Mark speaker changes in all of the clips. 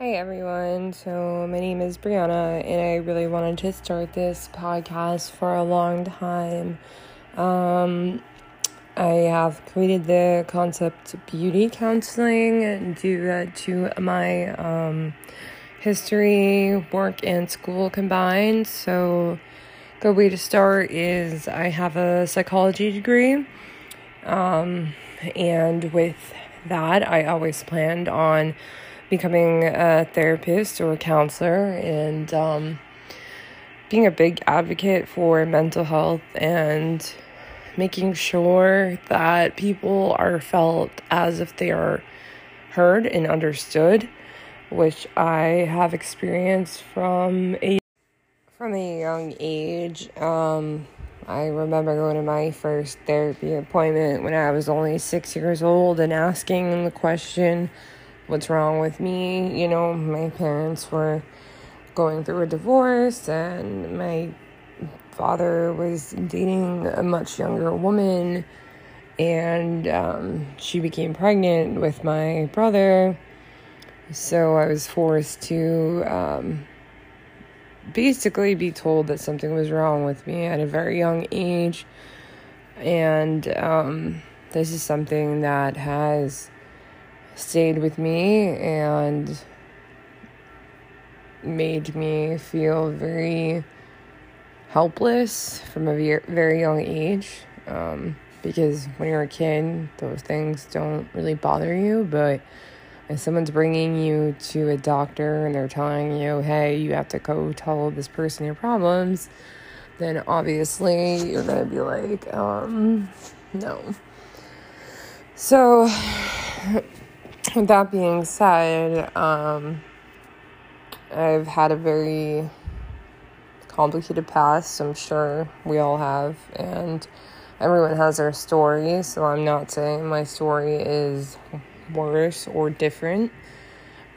Speaker 1: Hey everyone, so my name is Brianna, and I really wanted to start this podcast for a long time. Um, I have created the concept beauty counseling due to my um, history, work, and school combined. So, good way to start is I have a psychology degree, um, and with that, I always planned on becoming a therapist or a counselor and um, being a big advocate for mental health and making sure that people are felt as if they are heard and understood, which I have experienced from a from a young age. Um, I remember going to my first therapy appointment when I was only six years old and asking the question, What's wrong with me? You know, my parents were going through a divorce, and my father was dating a much younger woman, and um, she became pregnant with my brother. So I was forced to um, basically be told that something was wrong with me at a very young age. And um, this is something that has stayed with me and made me feel very helpless from a very young age. Um, because when you're a kid, those things don't really bother you, but if someone's bringing you to a doctor and they're telling you, hey, you have to go tell this person your problems, then obviously you're gonna be like, um, no. So, that being said, um, I've had a very complicated past. I'm sure we all have, and everyone has their story. So I'm not saying my story is worse or different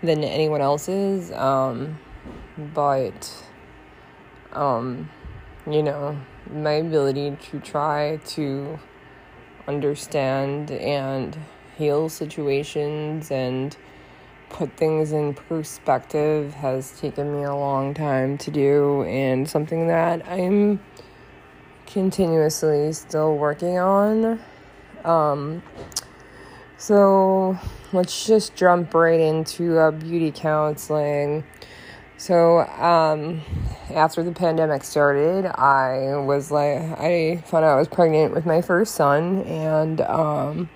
Speaker 1: than anyone else's. Um, but, um, you know, my ability to try to understand and heal situations and put things in perspective has taken me a long time to do and something that I'm continuously still working on. Um, so let's just jump right into uh, beauty counseling. So, um, after the pandemic started, I was like, I found out I was pregnant with my first son, and um,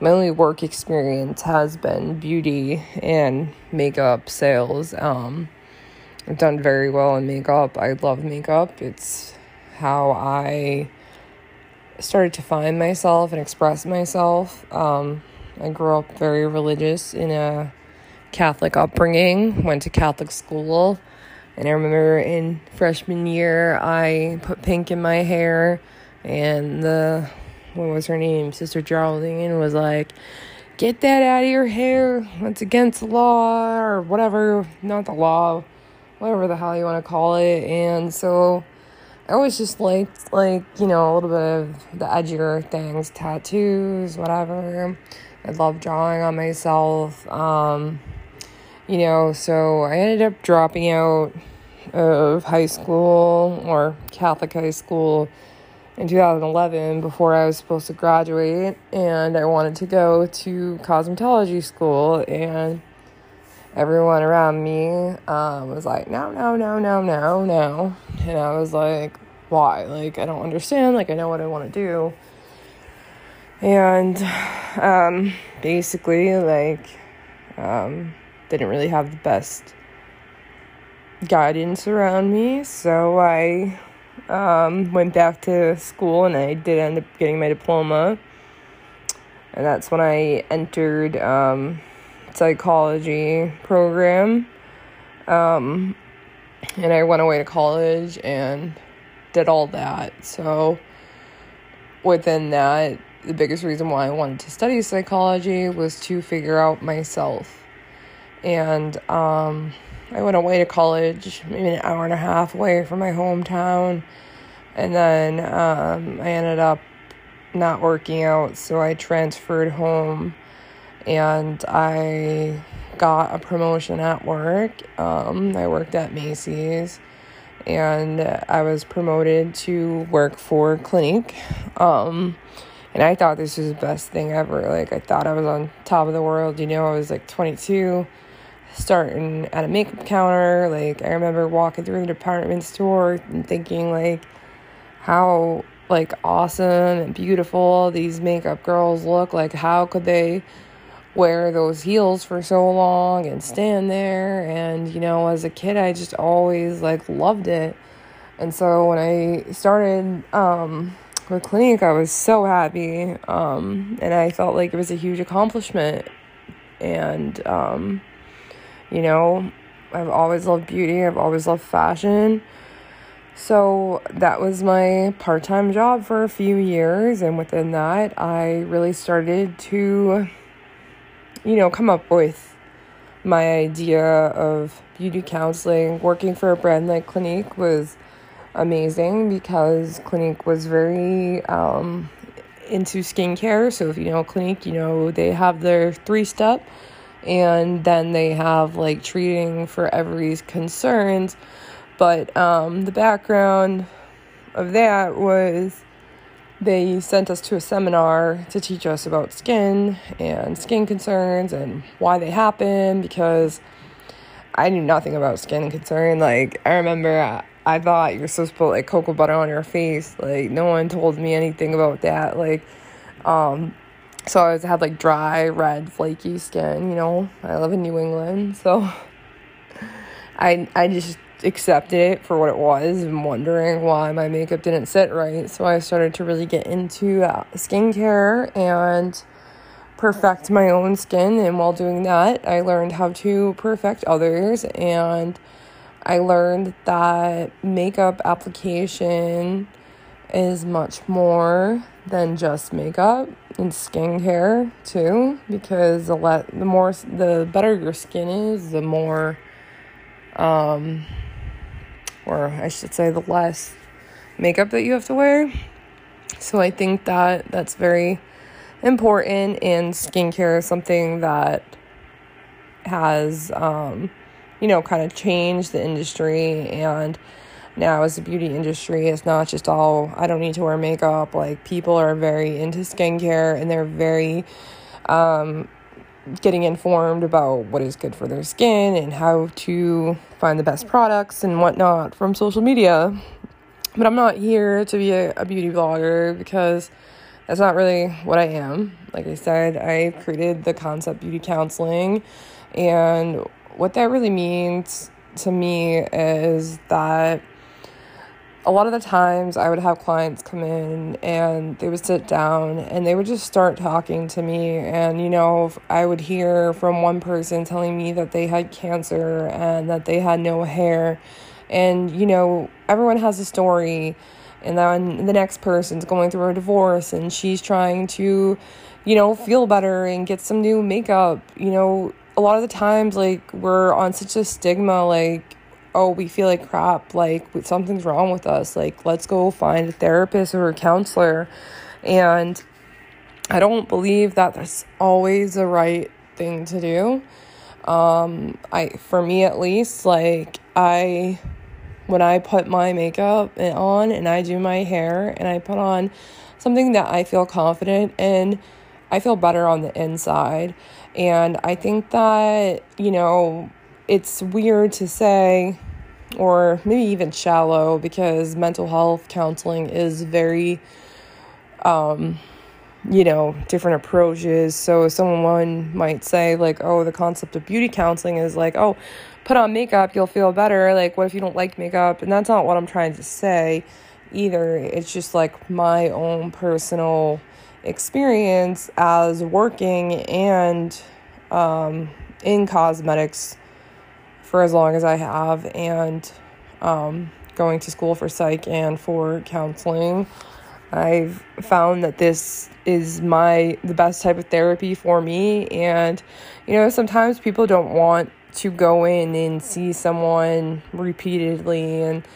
Speaker 1: my only work experience has been beauty and makeup sales. Um, I've done very well in makeup. I love makeup. It's how I started to find myself and express myself. Um, I grew up very religious in a Catholic upbringing, went to Catholic school, and I remember in freshman year I put pink in my hair, and the what was her name, Sister Geraldine was like, "Get that out of your hair. That's against the law or whatever. Not the law, whatever the hell you want to call it." And so I always just liked like you know a little bit of the edgier things, tattoos, whatever. I love drawing on myself. Um, you know, so I ended up dropping out of high school or Catholic high school in 2011 before I was supposed to graduate, and I wanted to go to cosmetology school, and everyone around me um, was like, no, no, no, no, no, no. And I was like, why? Like, I don't understand. Like, I know what I want to do. And um, basically, like, um, didn't really have the best guidance around me. So I um, went back to school and I did end up getting my diploma. And that's when I entered um, psychology program. Um, and I went away to college and did all that. So within that, the biggest reason why I wanted to study psychology was to figure out myself. And um, I went away to college, maybe an hour and a half away from my hometown. And then um, I ended up not working out, so I transferred home and I got a promotion at work. Um, I worked at Macy's and I was promoted to work for Clinique. Um, and I thought this was the best thing ever. Like, I thought I was on top of the world. You know, I was like 22, starting at a makeup counter. Like, I remember walking through the department store and thinking, like, how like awesome and beautiful these makeup girls look. Like how could they wear those heels for so long and stand there? And you know as a kid I just always like loved it. And so when I started um with Clinique I was so happy um and I felt like it was a huge accomplishment. And um you know I've always loved beauty I've always loved fashion so that was my part time job for a few years, and within that, I really started to, you know, come up with my idea of beauty counseling. Working for a brand like Clinique was amazing because Clinique was very um, into skincare. So if you know Clinique, you know they have their three step, and then they have like treating for every concerns but um, the background of that was they sent us to a seminar to teach us about skin and skin concerns and why they happen because I knew nothing about skin concern. Like, I remember I, I thought you're supposed to put like cocoa butter on your face. Like, no one told me anything about that. Like, um, so I always had like dry, red, flaky skin, you know. I live in New England, so I I just accepted it for what it was and wondering why my makeup didn't sit right. So I started to really get into uh, skincare and perfect my own skin. And while doing that, I learned how to perfect others. And I learned that makeup application is much more than just makeup and skincare too because the le- the more the better your skin is the more um or I should say, the less makeup that you have to wear. So I think that that's very important, and skincare is something that has, um, you know, kind of changed the industry. And now, as a beauty industry, it's not just all I don't need to wear makeup. Like, people are very into skincare and they're very, um, getting informed about what is good for their skin and how to find the best products and whatnot from social media. But I'm not here to be a, a beauty blogger because that's not really what I am. Like I said, I created the concept beauty counseling, and what that really means to me is that a lot of the times I would have clients come in and they would sit down and they would just start talking to me. And, you know, I would hear from one person telling me that they had cancer and that they had no hair. And, you know, everyone has a story. And then the next person's going through a divorce and she's trying to, you know, feel better and get some new makeup. You know, a lot of the times, like, we're on such a stigma, like, oh, we feel like crap, like something's wrong with us, like let's go find a therapist or a counselor. And I don't believe that that's always the right thing to do. Um, I for me at least, like I when I put my makeup on and I do my hair and I put on something that I feel confident in, I feel better on the inside. And I think that, you know, it's weird to say, or maybe even shallow, because mental health counseling is very, um, you know, different approaches. So someone might say, like, oh, the concept of beauty counseling is like, oh, put on makeup, you'll feel better. Like, what if you don't like makeup? And that's not what I'm trying to say either. It's just like my own personal experience as working and um, in cosmetics for as long as I have and um, going to school for psych and for counseling. I've found that this is my the best type of therapy for me and you know sometimes people don't want to go in and see someone repeatedly and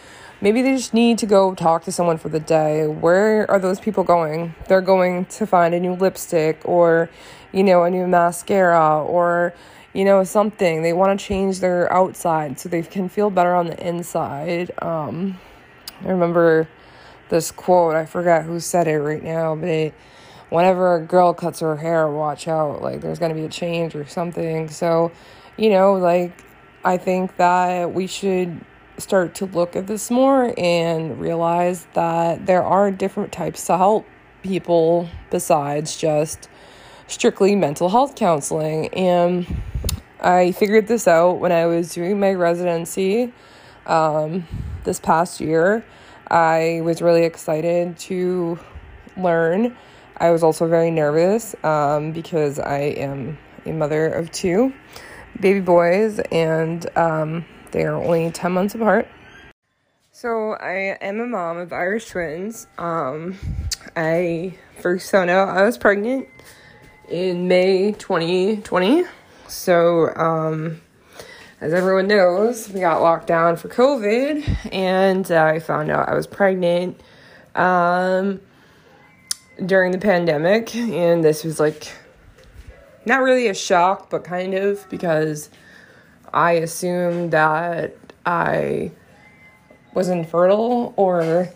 Speaker 1: maybe they just need to go talk to someone for the day. Where are those people going? They're going to find a new lipstick or you know a new mascara or you know, something. They want to change their outside so they can feel better on the inside. Um, I remember this quote, I forgot who said it right now, but it, whenever a girl cuts her hair, watch out. Like, there's going to be a change or something. So, you know, like, I think that we should start to look at this more and realize that there are different types to help people besides just strictly mental health counseling. And I figured this out when I was doing my residency um, this past year. I was really excited to learn. I was also very nervous um, because I am a mother of two baby boys and um, they are only 10 months apart. So I am a mom of Irish twins. Um, I first found out I was pregnant in May 2020. So, um, as everyone knows, we got locked down for COVID, and uh, I found out I was pregnant um, during the pandemic. And this was like not really a shock, but kind of because I assumed that I was infertile or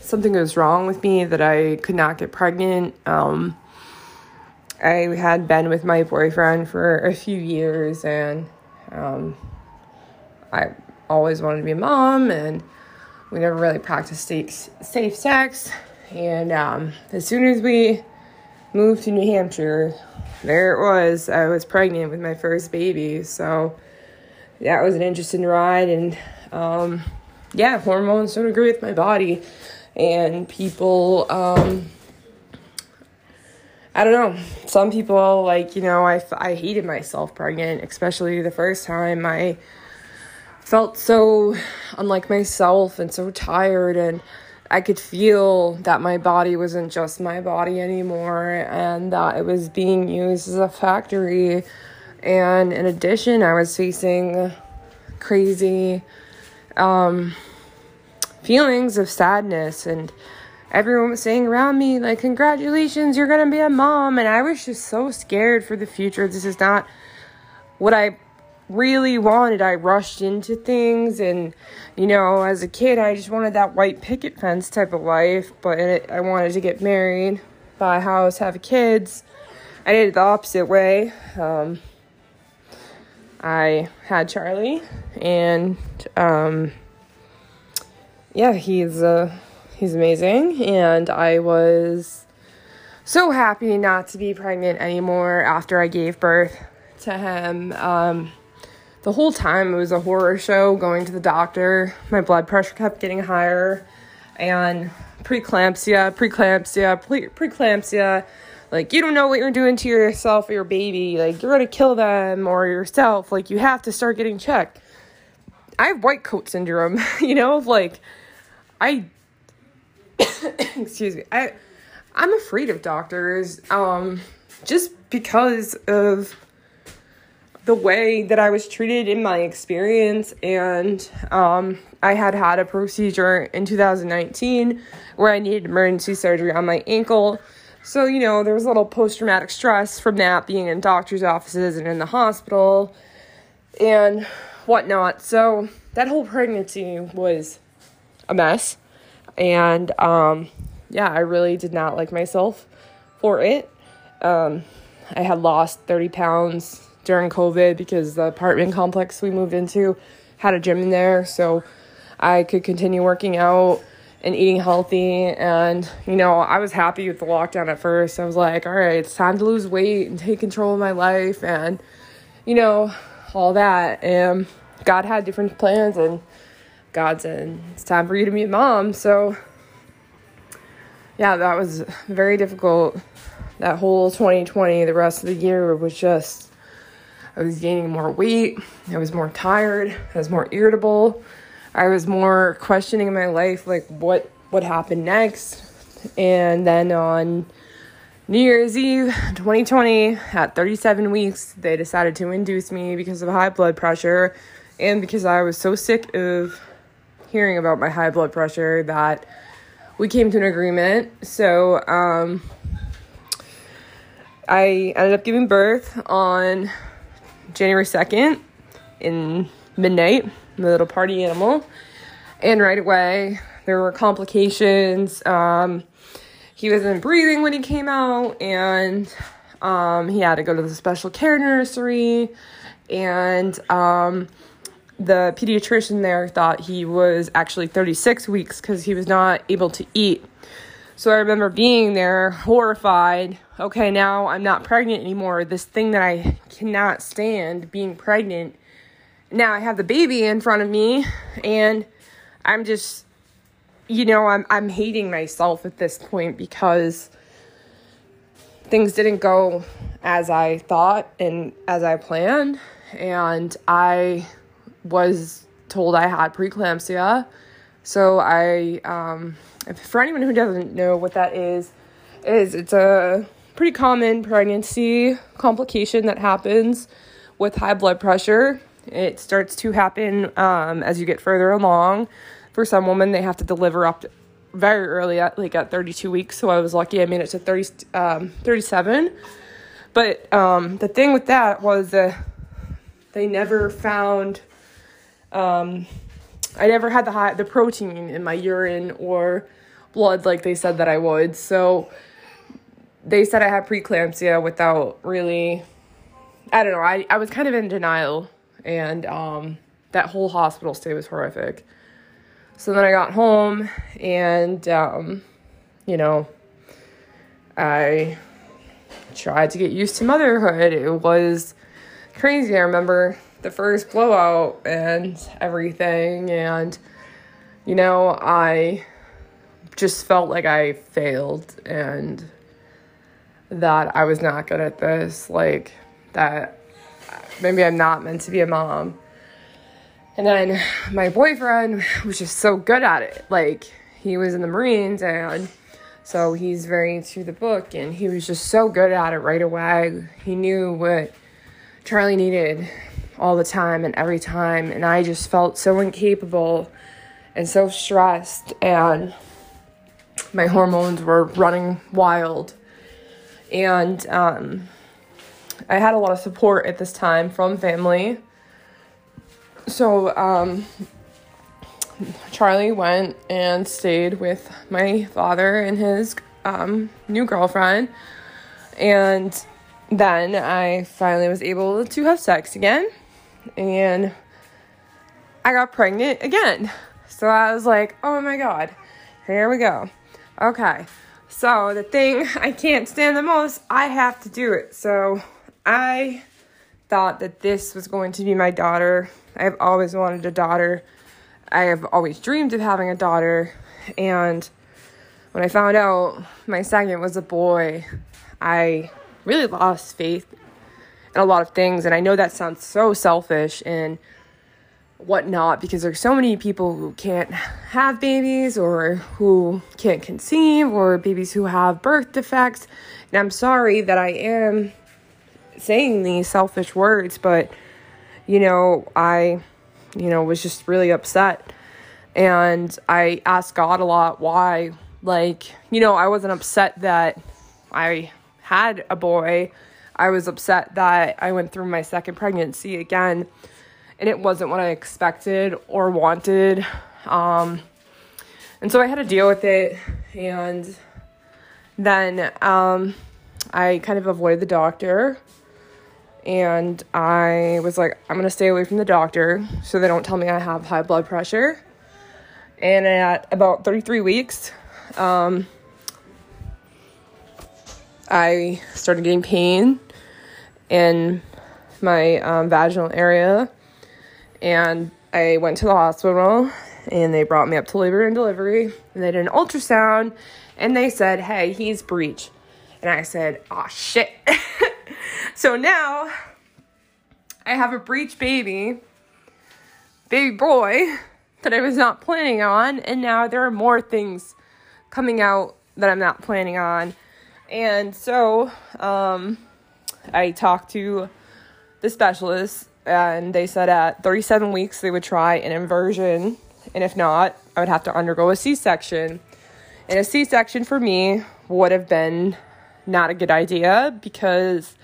Speaker 1: something was wrong with me that I could not get pregnant. Um, I had been with my boyfriend for a few years and um, I always wanted to be a mom and we never really practiced safe, safe sex. And um, as soon as we moved to New Hampshire, there it was. I was pregnant with my first baby. So that was an interesting ride. And um, yeah, hormones don't agree with my body. And people, um, I don't know. Some people, like, you know, I, I hated myself pregnant, especially the first time. I felt so unlike myself and so tired, and I could feel that my body wasn't just my body anymore and that it was being used as a factory. And in addition, I was facing crazy um, feelings of sadness and everyone was saying around me like congratulations you're gonna be a mom. And i was just so scared for the future. This is not what i really wanted. I rushed into things and you know as a kid i just wanted that white picket fence type of life but it, i wanted to get married buy a house have kids. I did it the opposite way. Um, i had charlie and um, yeah he's a He's amazing. And I was so happy not to be pregnant anymore after I gave birth to him. Um, the whole time it was a horror show going to the doctor. My blood pressure kept getting higher and preeclampsia, preeclampsia, pre- preeclampsia. Like, you don't know what you're doing to yourself or your baby. Like, you're gonna kill them or yourself. Like, you have to start getting checked. I have white coat syndrome, you know, like, I excuse me. I I'm afraid of doctors um just because of the way that I was treated in my experience and um I had had a procedure in 2019 where I needed emergency surgery on my ankle. So, you know, there was a little post traumatic stress from that being in doctor's offices and in the hospital and whatnot. So, that whole pregnancy was a mess. And um, yeah, I really did not like myself for it. Um, I had lost 30 pounds during COVID because the apartment complex we moved into had a gym in there. So I could continue working out and eating healthy. And, you know, I was happy with the lockdown at first. I was like, all right, it's time to lose weight and take control of my life and, you know, all that. And God had different plans and God said, it's time for you to meet mom. So, yeah, that was very difficult. That whole 2020, the rest of the year was just, I was gaining more weight. I was more tired. I was more irritable. I was more questioning my life, like what what happened next. And then on New Year's Eve 2020, at 37 weeks, they decided to induce me because of high blood pressure and because I was so sick of hearing about my high blood pressure that we came to an agreement. So um, I ended up giving birth on January 2nd in midnight, my little party animal. And right away, there were complications. Um, he wasn't breathing when he came out, and um, he had to go to the special care nursery. And um, the pediatrician there thought he was actually 36 weeks because he was not able to eat. So I remember being there horrified. Okay, now I'm not pregnant anymore. This thing that I cannot stand being pregnant. Now I have the baby in front of me and I'm just you know, I'm I'm hating myself at this point because things didn't go as I thought and as I planned and I was told I had preeclampsia. So I um for anyone who doesn't know what that is, is it's a pretty common pregnancy complication that happens with high blood pressure. It starts to happen um, as you get further along for some women, they have to deliver up very early at like at 32 weeks. So I was lucky I made it to 30, um, 37. But um, the thing with that was uh, they never found, um, I never had the high, the protein in my urine or blood like they said that I would. So they said I had preeclampsia without really, I don't know, I, I was kind of in denial. And um, that whole hospital stay was horrific. So then I got home and, um, you know, I tried to get used to motherhood. It was crazy. I remember the first blowout and everything. And, you know, I just felt like I failed and that I was not good at this. Like, that maybe I'm not meant to be a mom. And then my boyfriend was just so good at it. Like, he was in the Marines, and so he's very into the book, and he was just so good at it right away. He knew what Charlie needed all the time and every time, and I just felt so incapable and so stressed, and my hormones were running wild. And um, I had a lot of support at this time from family so um, Charlie went and stayed with my father and his um, new girlfriend. And then I finally was able to have sex again. And I got pregnant again. So I was like, oh my God, here we go. Okay. So the thing I can't stand the most, I have to do it. So I thought that this was going to be my daughter I have always wanted a daughter. I have always dreamed of having a daughter. And when I found out my second was a boy, I really lost faith a lot of things. And I know that sounds so selfish and whatnot because there's so many people who can't have babies or who can't conceive or babies who have birth defects. And I'm sorry that I am saying these selfish words, but you know, I, you know, was just really upset. And I asked God a lot why. Like, you know, I wasn't upset that I had a boy. I was upset that I went through my second pregnancy again and it wasn't what I expected or wanted. Um, and so I had to deal with it. And then um, I kind of avoided the doctor and I was like, I'm gonna stay away from the doctor so they don't tell me I have high blood pressure. And at about 33 weeks, um, I started getting pain in my um, vaginal area, and I went to the hospital and they brought me up to labor and delivery and they did an ultrasound and they said, Hey, he's breech. And I said, Oh shit. So now I have a breech baby, baby boy that I was not planning on, and now there are more things coming out that I'm not planning on. And so um, I talked to the specialist, and they said at 37 weeks they would try an inversion, and if not, I would have to undergo a C section. And a C section for me would have been not a good idea because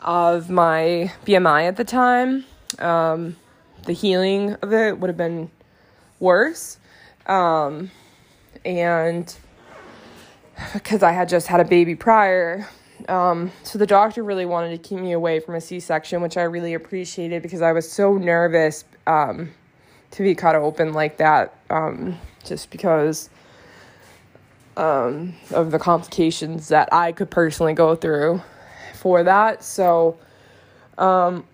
Speaker 1: of my BMI at the time. Um, the healing of it would have been worse. Um, and because I had just had a baby prior. Um, so the doctor really wanted to keep me away from a C section, which I really appreciated because I was so nervous um, to be cut open like that, um, just because um, of the complications that I could personally go through for that. So um,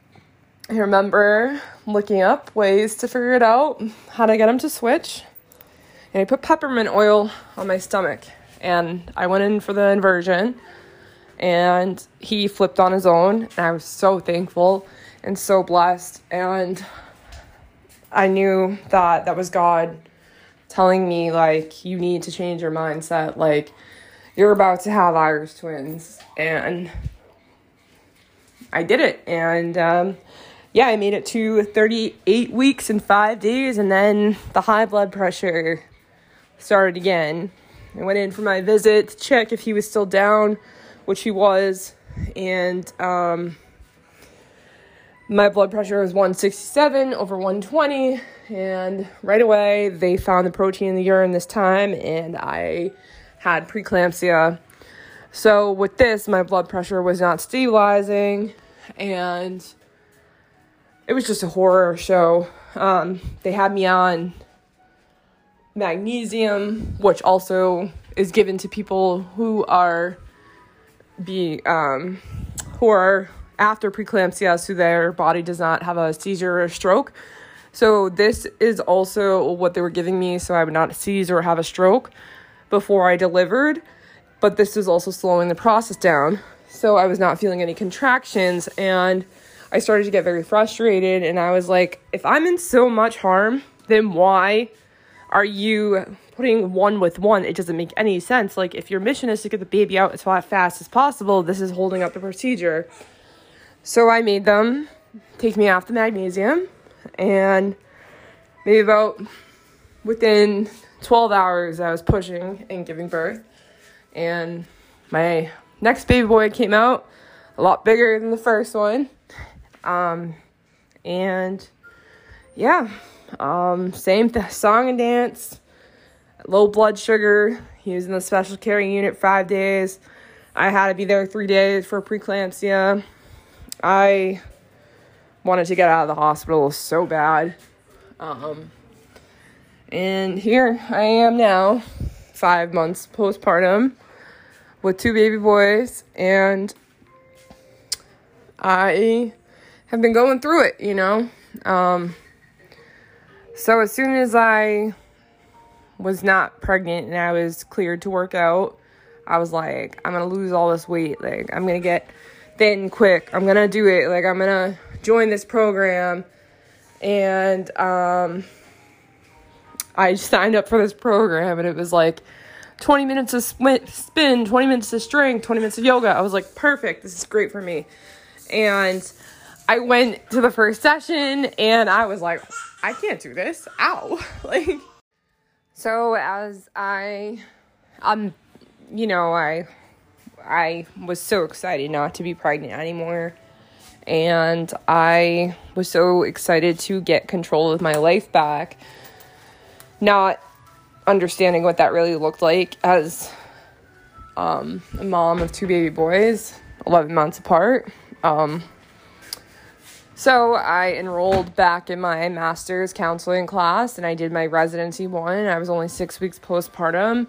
Speaker 1: I remember looking up ways to figure it out, how to get him to switch. And I put peppermint oil on my stomach and I went in for the inversion and he flipped on his own and I was so thankful and so blessed. And I knew that that was God telling me like you need to change your mindset. Like you're about to have Irish twins. And I did it. And um, yeah I made it to 38 weeks and 5 days. And then the high blood pressure started again. I went in for my visit to check if he was still down, which he was, and um, my blood pressure was 167 over 120, and right away they found the protein in the urine this time, and I had preeclampsia. So with this, my blood pressure was not stabilizing, and it was just a horror show. Um, they had me on magnesium, which also is given to people who are be um, who are after preeclampsia, so their body does not have a seizure or stroke. So this is also what they were giving me, so I would not seize or have a stroke before I delivered. But this is also slowing the process down, so I was not feeling any contractions, and I started to get very frustrated. And I was like, if I'm in so much harm, then why? are you putting one with one? It doesn't make any sense. Like, if your mission is to get the baby out as fast as possible, this is holding up the procedure. So I made them take me off the magnesium, and maybe about within 12 hours, I was pushing and giving birth. And my next baby boy came out a lot bigger than the first one. Um, and yeah, um, same th- song and dance, low blood sugar. He was in the special care unit five days. I had to be there three days for preeclampsia. I wanted to get out of the hospital so bad. Um, and here I am now, five months postpartum, with two baby boys, and I have been going through it, you know. Um, so as soon as I was not pregnant and I was cleared to work out, I was like, I'm gonna lose all this weight. Like, I'm gonna get thin quick. I'm gonna do it. Like, I'm gonna join this program. And um, I signed up for this program, and it was like 20 minutes of spin, 20 minutes of strength, 20 minutes of yoga. I was like, perfect. This is great for me. And I went to the first session, and I was like, I can't do this. Ow. like so as I um you know, I I was so excited not to be pregnant anymore. And I was so excited to get control of my life back. Not understanding what that really looked like as um, a mom of two baby boys, 11 months apart. Um, so I enrolled back in my master's counseling class and I did my residency one. I was only six weeks postpartum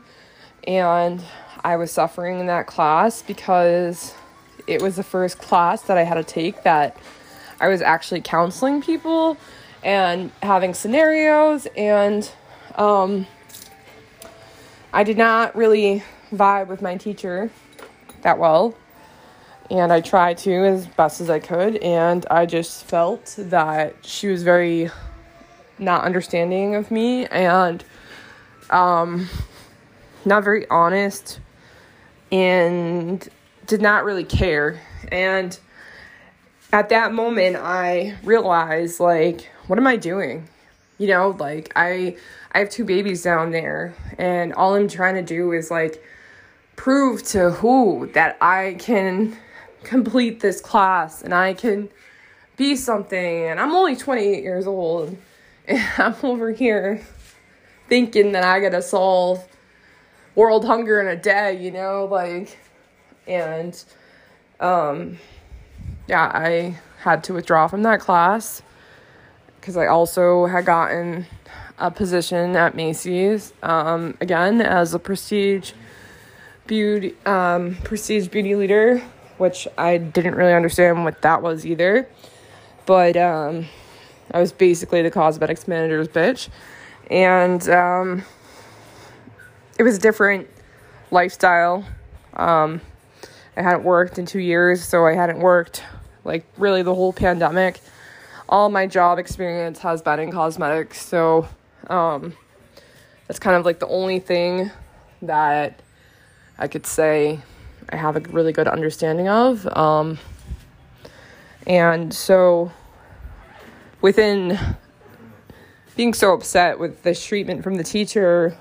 Speaker 1: and I was suffering in that class because it was the first class that I had to take that I was actually counseling people and having scenarios and um, I did not really vibe with my teacher that well and I tried to as best as I could, and I just felt that she was very not understanding of me and um, not very honest and did not really care. And at that moment, I realized, like, what am I doing? You know, like I I have two babies down there, and all I'm trying to do is like prove to who that I can complete this class and I can be something. And I'm only 28 years old. And I'm over here thinking that I gotta solve world hunger in a day, you know, like, and, um, yeah, I had to withdraw from that class because I also had gotten a position at Macy's, um, again, as a prestige beauty, um, prestige beauty leader, which I didn't really understand what that was either. But, um, I was basically the cosmetics manager's bitch. And, um, it was a different lifestyle. Um, I hadn't worked in two years, so I hadn't worked like really the whole pandemic. All my job experience has been in cosmetics, so um, that's kind of like the only thing that I could say I have a really good understanding of. Um, and so, within being so upset with this treatment from the teacher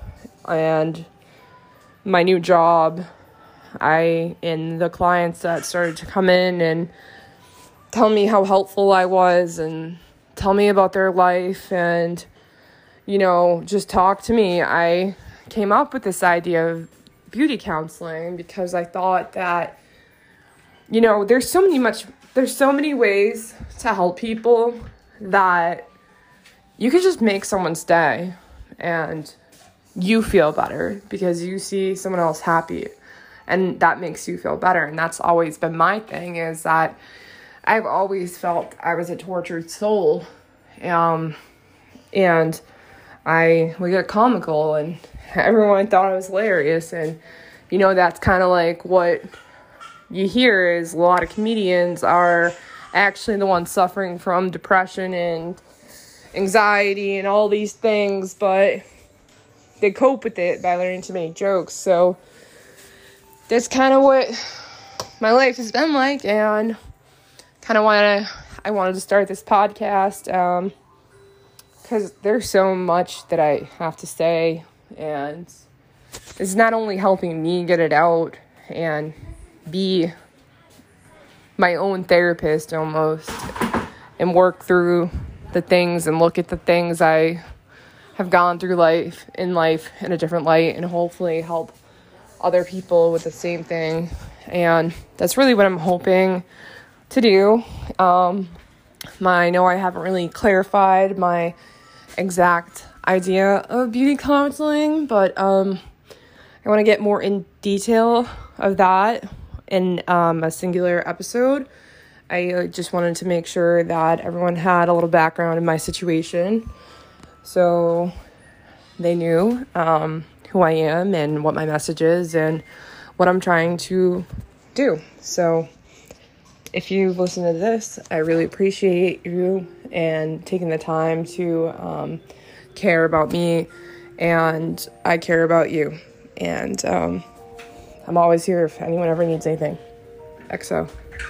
Speaker 1: and my new job, I and the clients that started to come in and tell me how helpful I was and tell me about their life and you know, just talk to me. I came up with this idea of beauty counseling because I thought that you know, there's so many much there's so many ways to help people that you could just make someone's day and you feel better because you see someone else happy and that makes you feel better. And that's always been my thing is that I've always felt I was a tortured soul um and I would get comical and everyone thought I was hilarious and you know that's kind of like what you hear is a lot of comedians are actually the ones suffering from depression and anxiety and all these things but they cope with it by learning to make jokes. So that's kind of what my life has been like, and kind of want to I wanted to start this podcast um, because there's so much that I have to say, and it's not only helping me get it out and be my own therapist almost and work through the things and look at the things I have gone through life in life in a different light and hopefully help other people with the same thing. And that's really what I'm hoping to do. Um, my, I know I haven't really clarified my exact idea of beauty counseling, but um, I want to get more in detail of that in um, a singular episode. I uh, just wanted to make sure that everyone had a little background in my situation. So they knew um, who I am and what my message is and what I'm trying to do. So if you've listened to this, I really appreciate you and taking the time to um, care about me, and I care about you. And um, I'm always here if anyone ever needs anything. XO.